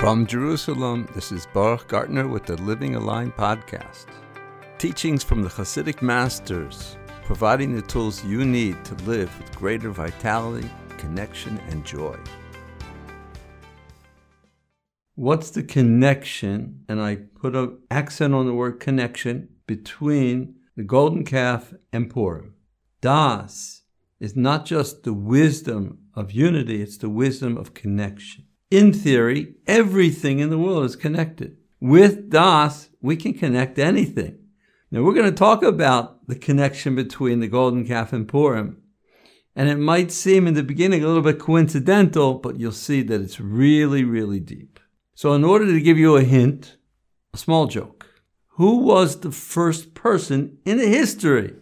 From Jerusalem, this is Baruch Gartner with the Living Aligned podcast. Teachings from the Hasidic masters, providing the tools you need to live with greater vitality, connection, and joy. What's the connection? And I put an accent on the word connection between the golden calf and Purim. Das is not just the wisdom of unity, it's the wisdom of connection. In theory, everything in the world is connected. With Das, we can connect anything. Now, we're going to talk about the connection between the golden calf and Purim. And it might seem in the beginning a little bit coincidental, but you'll see that it's really, really deep. So, in order to give you a hint, a small joke. Who was the first person in history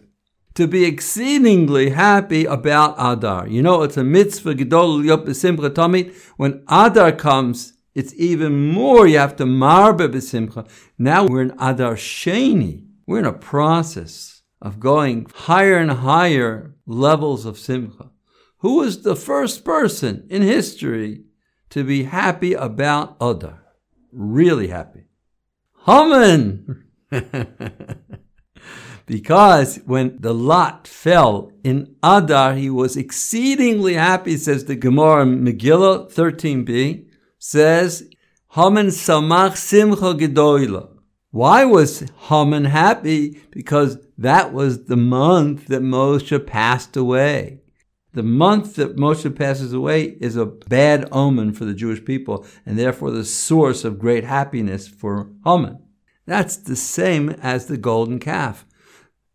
to be exceedingly happy about Adar. You know, it's a mitzvah gedol yop b'simcha tamid. When Adar comes, it's even more. You have to marbe b'simcha. Now we're in Adar Sheni. We're in a process of going higher and higher levels of simcha. Who was the first person in history to be happy about Adar? Really happy. Haman! because when the lot fell in Adar, he was exceedingly happy, says the Gemara Megillah 13b, says, Haman samach simcha gedoyla. Why was Haman happy? Because that was the month that Moshe passed away. The month that Moshe passes away is a bad omen for the Jewish people and therefore the source of great happiness for Haman. That's the same as the golden calf.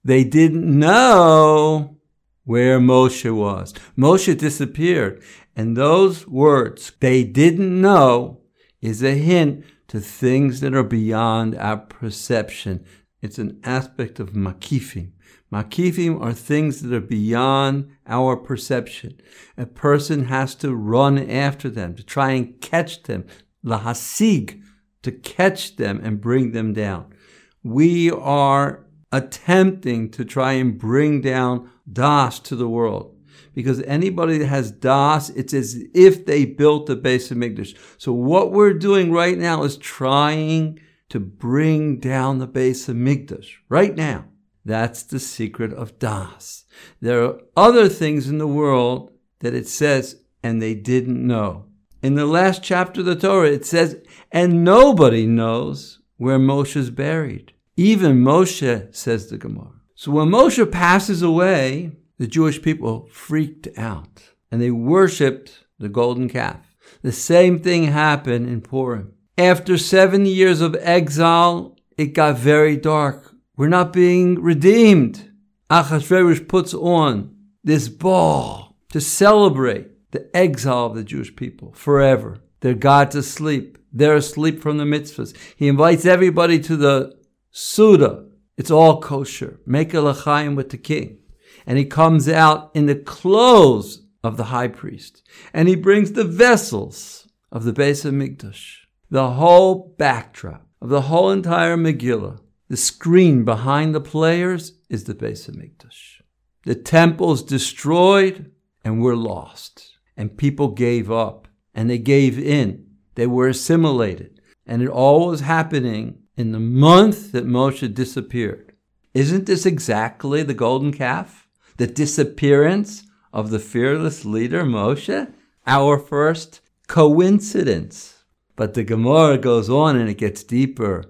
They didn't know where Moshe was. Moshe disappeared. And those words, they didn't know, is a hint to things that are beyond our perception. It's an aspect of makifim. Makifim are things that are beyond our perception. A person has to run after them, to try and catch them, lahasig, to catch them and bring them down. We are attempting to try and bring down Das to the world. Because anybody that has Das, it's as if they built the base of HaMikdash. So what we're doing right now is trying to bring down the base of HaMikdash. Right now. That's the secret of Das. There are other things in the world that it says, and they didn't know. In the last chapter of the Torah, it says, and nobody knows where Moshe is buried. Even Moshe, says the Gemara. So when Moshe passes away, the Jewish people freaked out and they worshiped the golden calf. The same thing happened in Purim. After seven years of exile, it got very dark. We're not being redeemed. Achashverosh puts on this ball to celebrate the exile of the Jewish people forever. Their God's asleep. They're asleep from the mitzvahs. He invites everybody to the Suda. It's all kosher. Make a l'chaim with the king. And he comes out in the clothes of the high priest. And he brings the vessels of the Beis HaMikdash. The whole backdrop of the whole entire Megillah, the screen behind the players is the Beis HaMikdash. The temple's destroyed and we're lost. And people gave up and they gave in. They were assimilated. And it all was happening in the month that Moshe disappeared. Isn't this exactly the golden calf? The disappearance of the fearless leader Moshe? Our first coincidence. But the Gemara goes on and it gets deeper.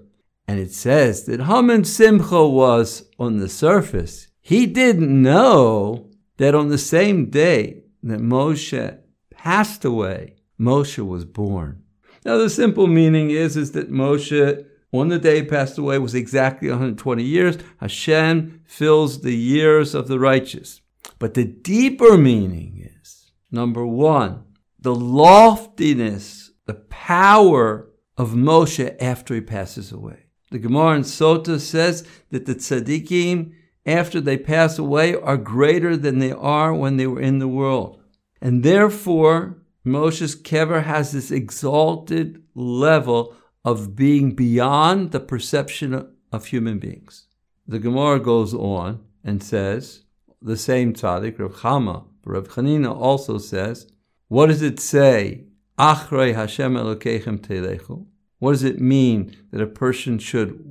And it says that Haman Simcha was on the surface. He didn't know that on the same day that Moshe passed away, Moshe was born. Now the simple meaning is, is that Moshe on the day he passed away was exactly 120 years. Hashem fills the years of the righteous. But the deeper meaning is number one, the loftiness, the power of Moshe after he passes away. The Gemara in Sota says that the tzaddikim, after they pass away, are greater than they are when they were in the world. And therefore, Moshe's kever has this exalted level of being beyond the perception of human beings. The Gemara goes on and says, the same tzaddik, Rav Chama, Rav Chanina also says, what does it say Achrei Hashem Elokeichem Telechu. What does it mean that a person should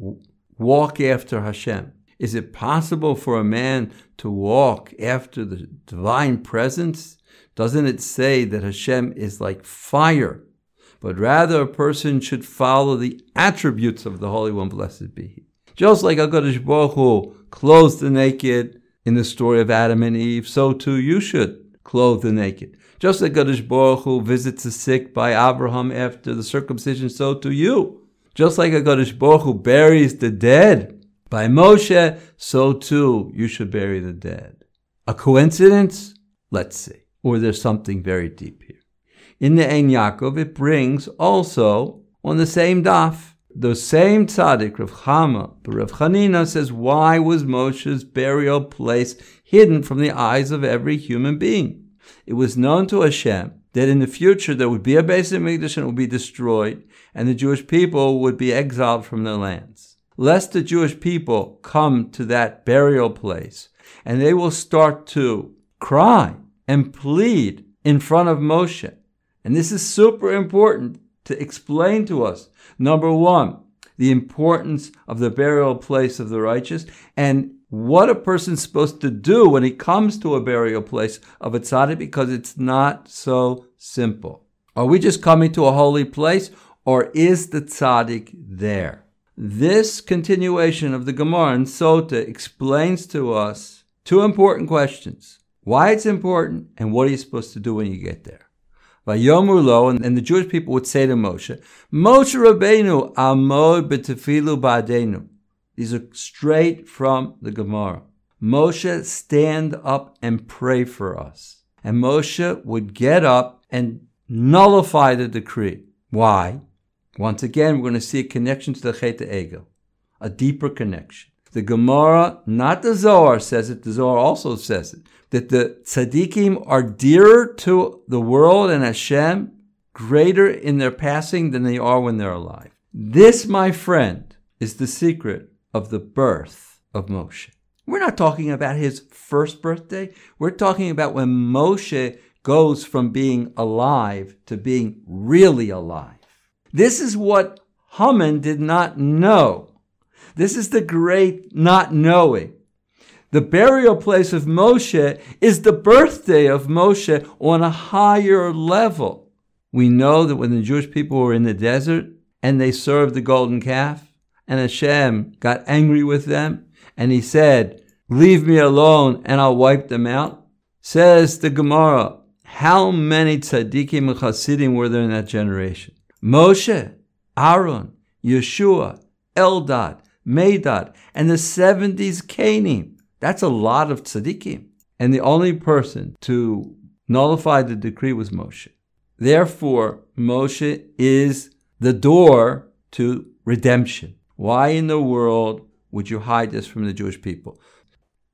walk after Hashem? Is it possible for a man to walk after the divine presence? Doesn't it say that Hashem is like fire? But rather, a person should follow the attributes of the Holy One, blessed be He. Just like HaKadosh Baruch Hu clothes the naked in the story of Adam and Eve, so too you should clothe the naked. Just like HaKadosh Baruch Hu visits the sick by Abraham after the circumcision, so too you. Just like HaKadosh Baruch Hu buries the dead by Moshe, so too you should bury the dead. A coincidence? Let's see. Or there's something very deep here. In the Ein Yaakov, it brings also on the same daf the same tzaddik, Rav Chama, but Rav Chanina says, why was Moshe's burial place hidden from the eyes of every human being? It was known to Hashem that in the future there would be a Beis Hamikdash and it would be destroyed, and the Jewish people would be exiled from their lands. Lest the Jewish people come to that burial place, and they will start to cry and plead in front of Moshe. And this is super important to explain to us Number one, the importance of the burial place of the righteous and what a person's supposed to do when he comes to a burial place of a tzaddik because it's not so simple. Are we just coming to a holy place or is the tzaddik there? This continuation of the Gemara in Sota explains to us two important questions. Why it's important and what are you supposed to do when you get there? Vayomulo, and, and the Jewish people would say to Moshe, Moshe Rabbeinu, Amod b'tefilu ba'adenu. These are straight from the Gemara. Moshe, stand up and pray for us. And Moshe would get up and nullify the decree. Why? Once again, we're going to see a connection to the Chet Egel, a deeper connection. The Gemara, not the Zohar, says it. The Zohar also says it that the tzaddikim are dearer to the world and Hashem, greater in their passing than they are when they're alive. This, my friend, is the secret of the birth of Moshe. We're not talking about his first birthday. We're talking about when Moshe goes from being alive to being really alive. This is what Haman did not know. This is the great not knowing. The burial place of Moshe is the birthday of Moshe on a higher level. We know that when the Jewish people were in the desert and they served the golden calf, and Hashem got angry with them, and he said, Leave me alone and I'll wipe them out. Says the Gemara, how many tzaddikim and chassidim were there in that generation? Moshe, Aaron, Yeshua, Eldad, Medad, and the 70 Zekeinim. That's a lot of tzaddikim. And the only person to nullify the decree was Moshe. Therefore, Moshe is the door to redemption. Why in the world would you hide this from the Jewish people?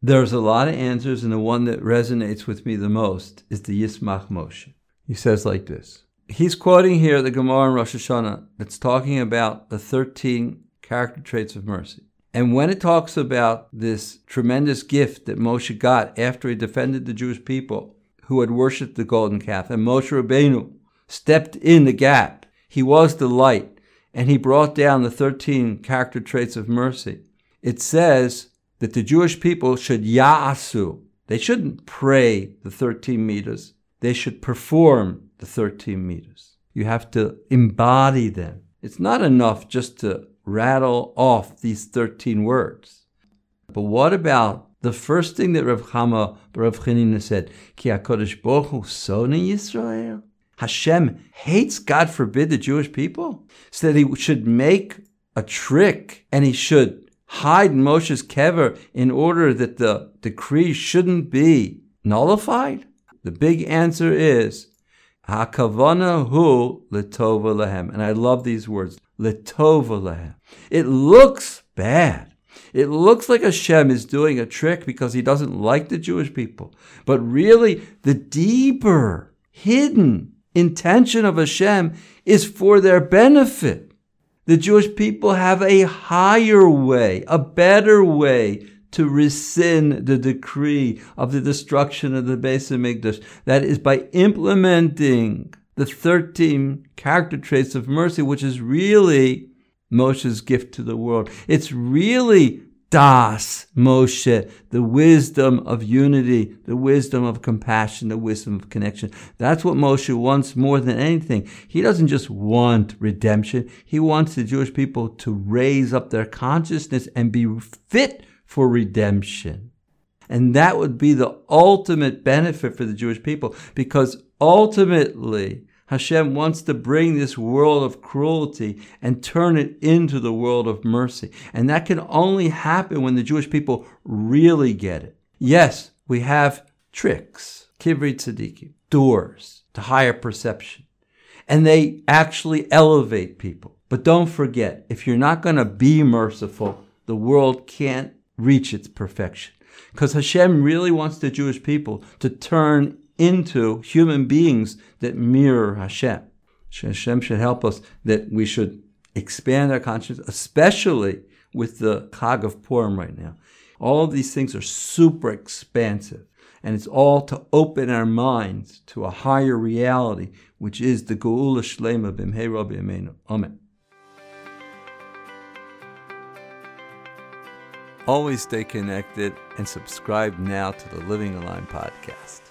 There's a lot of answers, and the one that resonates with me the most is the Yismach Moshe. He says like this. He's quoting here the Gemara in Rosh Hashanah that's talking about the 13 character traits of mercy. And when it talks about this tremendous gift that Moshe got after he defended the Jewish people who had worshipped the golden calf, and Moshe Rabbeinu stepped in the gap, he was the light, and he brought down the 13 character traits of mercy. It says that the Jewish people should ya'asu. They shouldn't pray the 13 meters. They should perform the 13 meters. You have to embody them. It's not enough just to rattle off these 13 words. But what about the first thing that Rav Chama, Rav Chanina said, Ki HaKadosh Baruch Hu Soni Yisrael? Hashem hates, God forbid, the Jewish people? So that he should make a trick and he should hide Moshe's kever in order that the decree shouldn't be nullified? The big answer is Hakavana hu letova lehem. And I love these words. Letova lehem. It looks bad. It looks like Hashem is doing a trick because he doesn't like the Jewish people. But really, the deeper, hidden intention of Hashem is for their benefit. The Jewish people have a higher way, a better way to rescind the decree of the destruction of the Beis Hamikdash. That is by implementing the 13 character traits of mercy, which is really Moshe's gift to the world. It's really Das Moshe, the wisdom of unity, the wisdom of compassion, the wisdom of connection. That's what Moshe wants more than anything. He doesn't just want redemption. He wants the Jewish people to raise up their consciousness and be fit for redemption. And that would be the ultimate benefit for the Jewish people because ultimately Hashem wants to bring this world of cruelty and turn it into the world of mercy. And that can only happen when the Jewish people really get it. Yes, we have tricks, kivri tzaddikim, doors to higher perception. And they actually elevate people. But don't forget, if you're not going to be merciful, the world can't reach its perfection. Because Hashem really wants the Jewish people to turn into human beings that mirror Hashem. Hashem should help us that we should expand our consciousness, especially with the Chag of Purim right now. All of these things are super expansive, and it's all to open our minds to a higher reality, which is the Geula Shlema B'mhei Rabbi Amen. Amen. Always stay connected and subscribe now to the Living Aligned podcast.